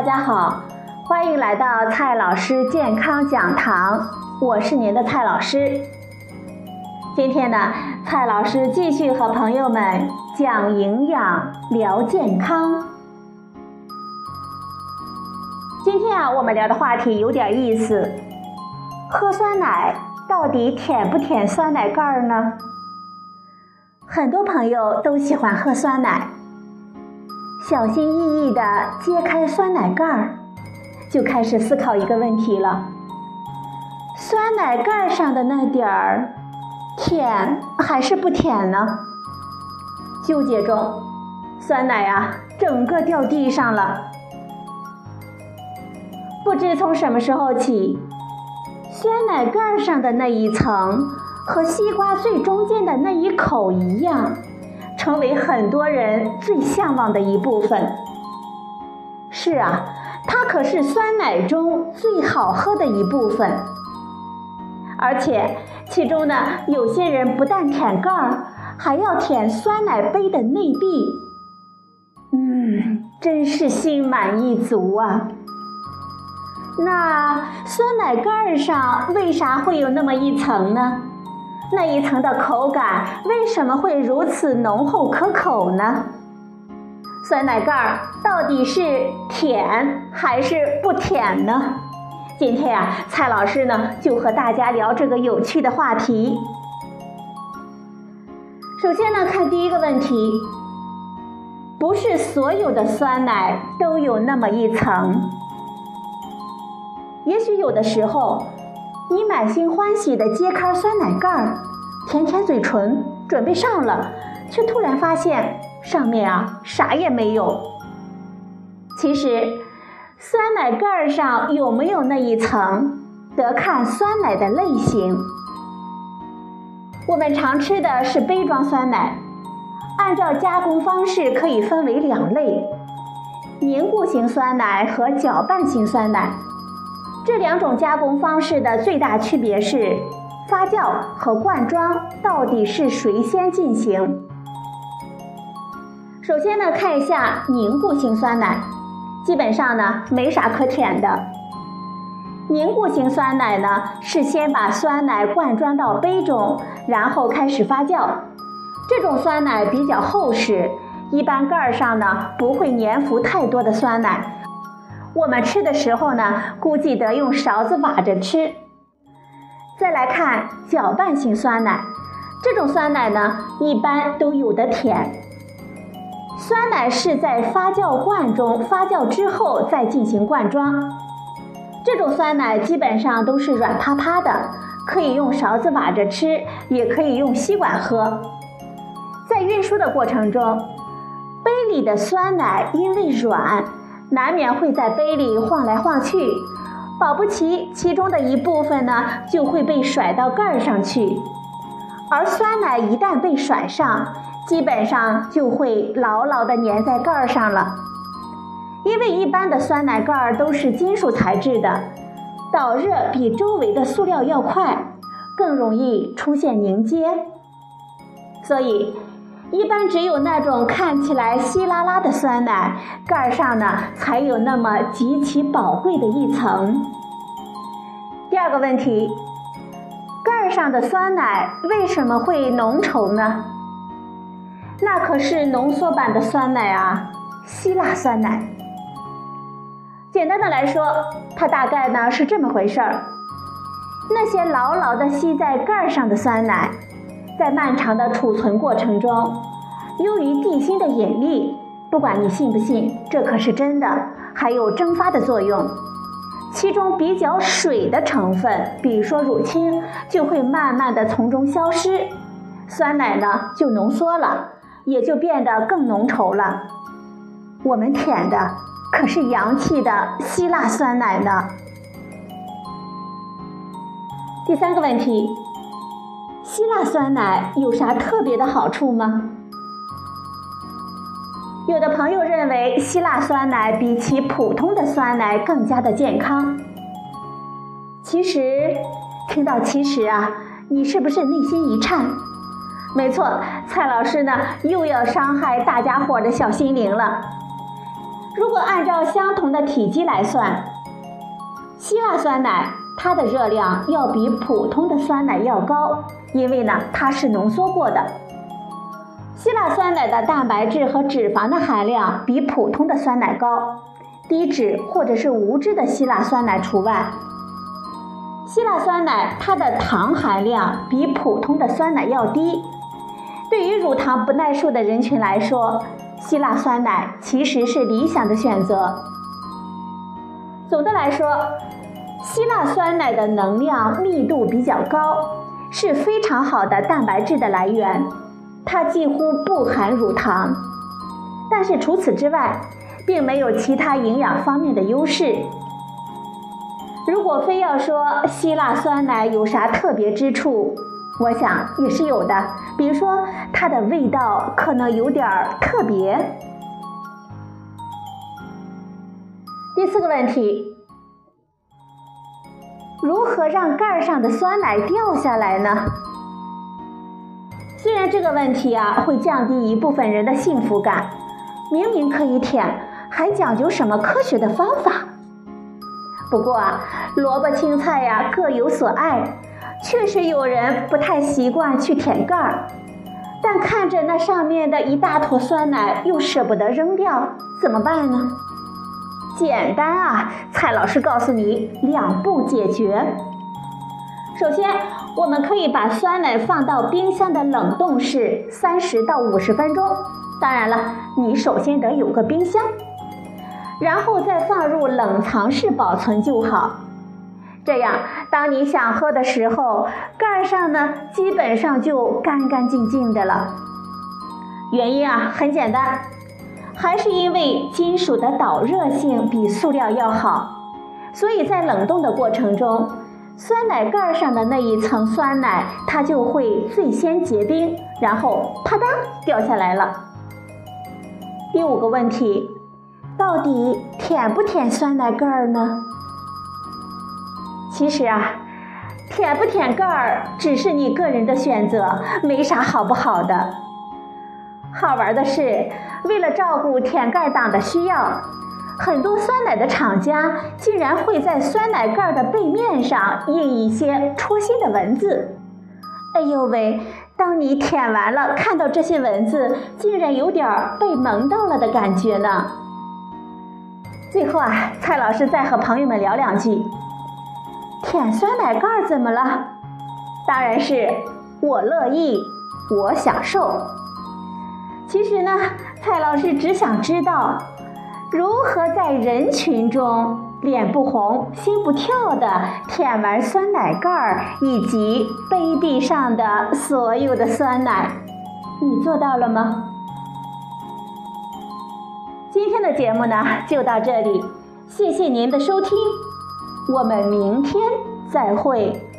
大家好，欢迎来到蔡老师健康讲堂，我是您的蔡老师。今天呢，蔡老师继续和朋友们讲营养、聊健康。今天啊，我们聊的话题有点意思，喝酸奶到底舔不舔酸奶盖儿呢？很多朋友都喜欢喝酸奶。小心翼翼地揭开酸奶盖儿，就开始思考一个问题了：酸奶盖上的那点儿，舔还是不舔呢？纠结中，酸奶啊，整个掉地上了。不知从什么时候起，酸奶盖上的那一层和西瓜最中间的那一口一样。成为很多人最向往的一部分。是啊，它可是酸奶中最好喝的一部分。而且其中呢，有些人不但舔盖儿，还要舔酸奶杯的内壁。嗯，真是心满意足啊。那酸奶盖儿上为啥会有那么一层呢？那一层的口感为什么会如此浓厚可口呢？酸奶盖儿到底是舔还是不舔呢？今天呀，蔡老师呢就和大家聊这个有趣的话题。首先呢，看第一个问题，不是所有的酸奶都有那么一层，也许有的时候。你满心欢喜的揭开酸奶盖儿，舔舔嘴唇，准备上了，却突然发现上面啊啥也没有。其实，酸奶盖儿上有没有那一层，得看酸奶的类型。我们常吃的是杯装酸奶，按照加工方式可以分为两类：凝固型酸奶和搅拌型酸奶。这两种加工方式的最大区别是，发酵和灌装到底是谁先进行？首先呢，看一下凝固型酸奶，基本上呢没啥可舔的。凝固型酸奶呢是先把酸奶灌装到杯中，然后开始发酵。这种酸奶比较厚实，一般盖儿上呢不会粘附太多的酸奶。我们吃的时候呢，估计得用勺子挖着吃。再来看搅拌型酸奶，这种酸奶呢，一般都有的舔。酸奶是在发酵罐中发酵之后再进行灌装，这种酸奶基本上都是软趴趴的，可以用勺子挖着吃，也可以用吸管喝。在运输的过程中，杯里的酸奶因为软。难免会在杯里晃来晃去，保不齐其中的一部分呢就会被甩到盖儿上去，而酸奶一旦被甩上，基本上就会牢牢地粘在盖儿上了。因为一般的酸奶盖儿都是金属材质的，导热比周围的塑料要快，更容易出现凝结，所以。一般只有那种看起来稀拉拉的酸奶，盖上呢才有那么极其宝贵的一层。第二个问题，盖上的酸奶为什么会浓稠呢？那可是浓缩版的酸奶啊，希腊酸奶。简单的来说，它大概呢是这么回事儿：那些牢牢的吸在盖上的酸奶。在漫长的储存过程中，由于地心的引力，不管你信不信，这可是真的，还有蒸发的作用。其中比较水的成分，比如说乳清，就会慢慢的从中消失，酸奶呢就浓缩了，也就变得更浓稠了。我们舔的可是洋气的希腊酸奶呢。第三个问题。希腊酸奶有啥特别的好处吗？有的朋友认为希腊酸奶比起普通的酸奶更加的健康。其实，听到其实啊，你是不是内心一颤？没错，蔡老师呢又要伤害大家伙的小心灵了。如果按照相同的体积来算，希腊酸奶它的热量要比普通的酸奶要高，因为呢它是浓缩过的。希腊酸奶的蛋白质和脂肪的含量比普通的酸奶高，低脂或者是无脂的希腊酸奶除外。希腊酸奶它的糖含量比普通的酸奶要低，对于乳糖不耐受的人群来说，希腊酸奶其实是理想的选择。总的来说，希腊酸奶的能量密度比较高，是非常好的蛋白质的来源。它几乎不含乳糖，但是除此之外，并没有其他营养方面的优势。如果非要说希腊酸奶有啥特别之处，我想也是有的。比如说，它的味道可能有点特别。第四个问题：如何让盖上的酸奶掉下来呢？虽然这个问题啊会降低一部分人的幸福感，明明可以舔，还讲究什么科学的方法？不过啊，萝卜青菜呀各有所爱，确实有人不太习惯去舔盖儿，但看着那上面的一大坨酸奶又舍不得扔掉，怎么办呢？简单啊，蔡老师告诉你两步解决。首先。我们可以把酸奶放到冰箱的冷冻室三十到五十分钟。当然了，你首先得有个冰箱，然后再放入冷藏室保存就好。这样，当你想喝的时候，盖上呢基本上就干干净净的了。原因啊很简单，还是因为金属的导热性比塑料要好，所以在冷冻的过程中。酸奶盖上的那一层酸奶，它就会最先结冰，然后啪嗒掉下来了。第五个问题，到底舔不舔酸奶盖儿呢？其实啊，舔不舔盖儿只是你个人的选择，没啥好不好的。好玩的是，为了照顾舔盖党的需要。很多酸奶的厂家竟然会在酸奶盖的背面上印一些戳心的文字。哎呦喂！当你舔完了，看到这些文字，竟然有点被萌到了的感觉呢。最后啊，蔡老师再和朋友们聊两句。舔酸奶盖怎么了？当然是我乐意，我享受。其实呢，蔡老师只想知道。如何在人群中脸不红心不跳的舔完酸奶盖儿以及杯壁上的所有的酸奶？你做到了吗？今天的节目呢就到这里，谢谢您的收听，我们明天再会。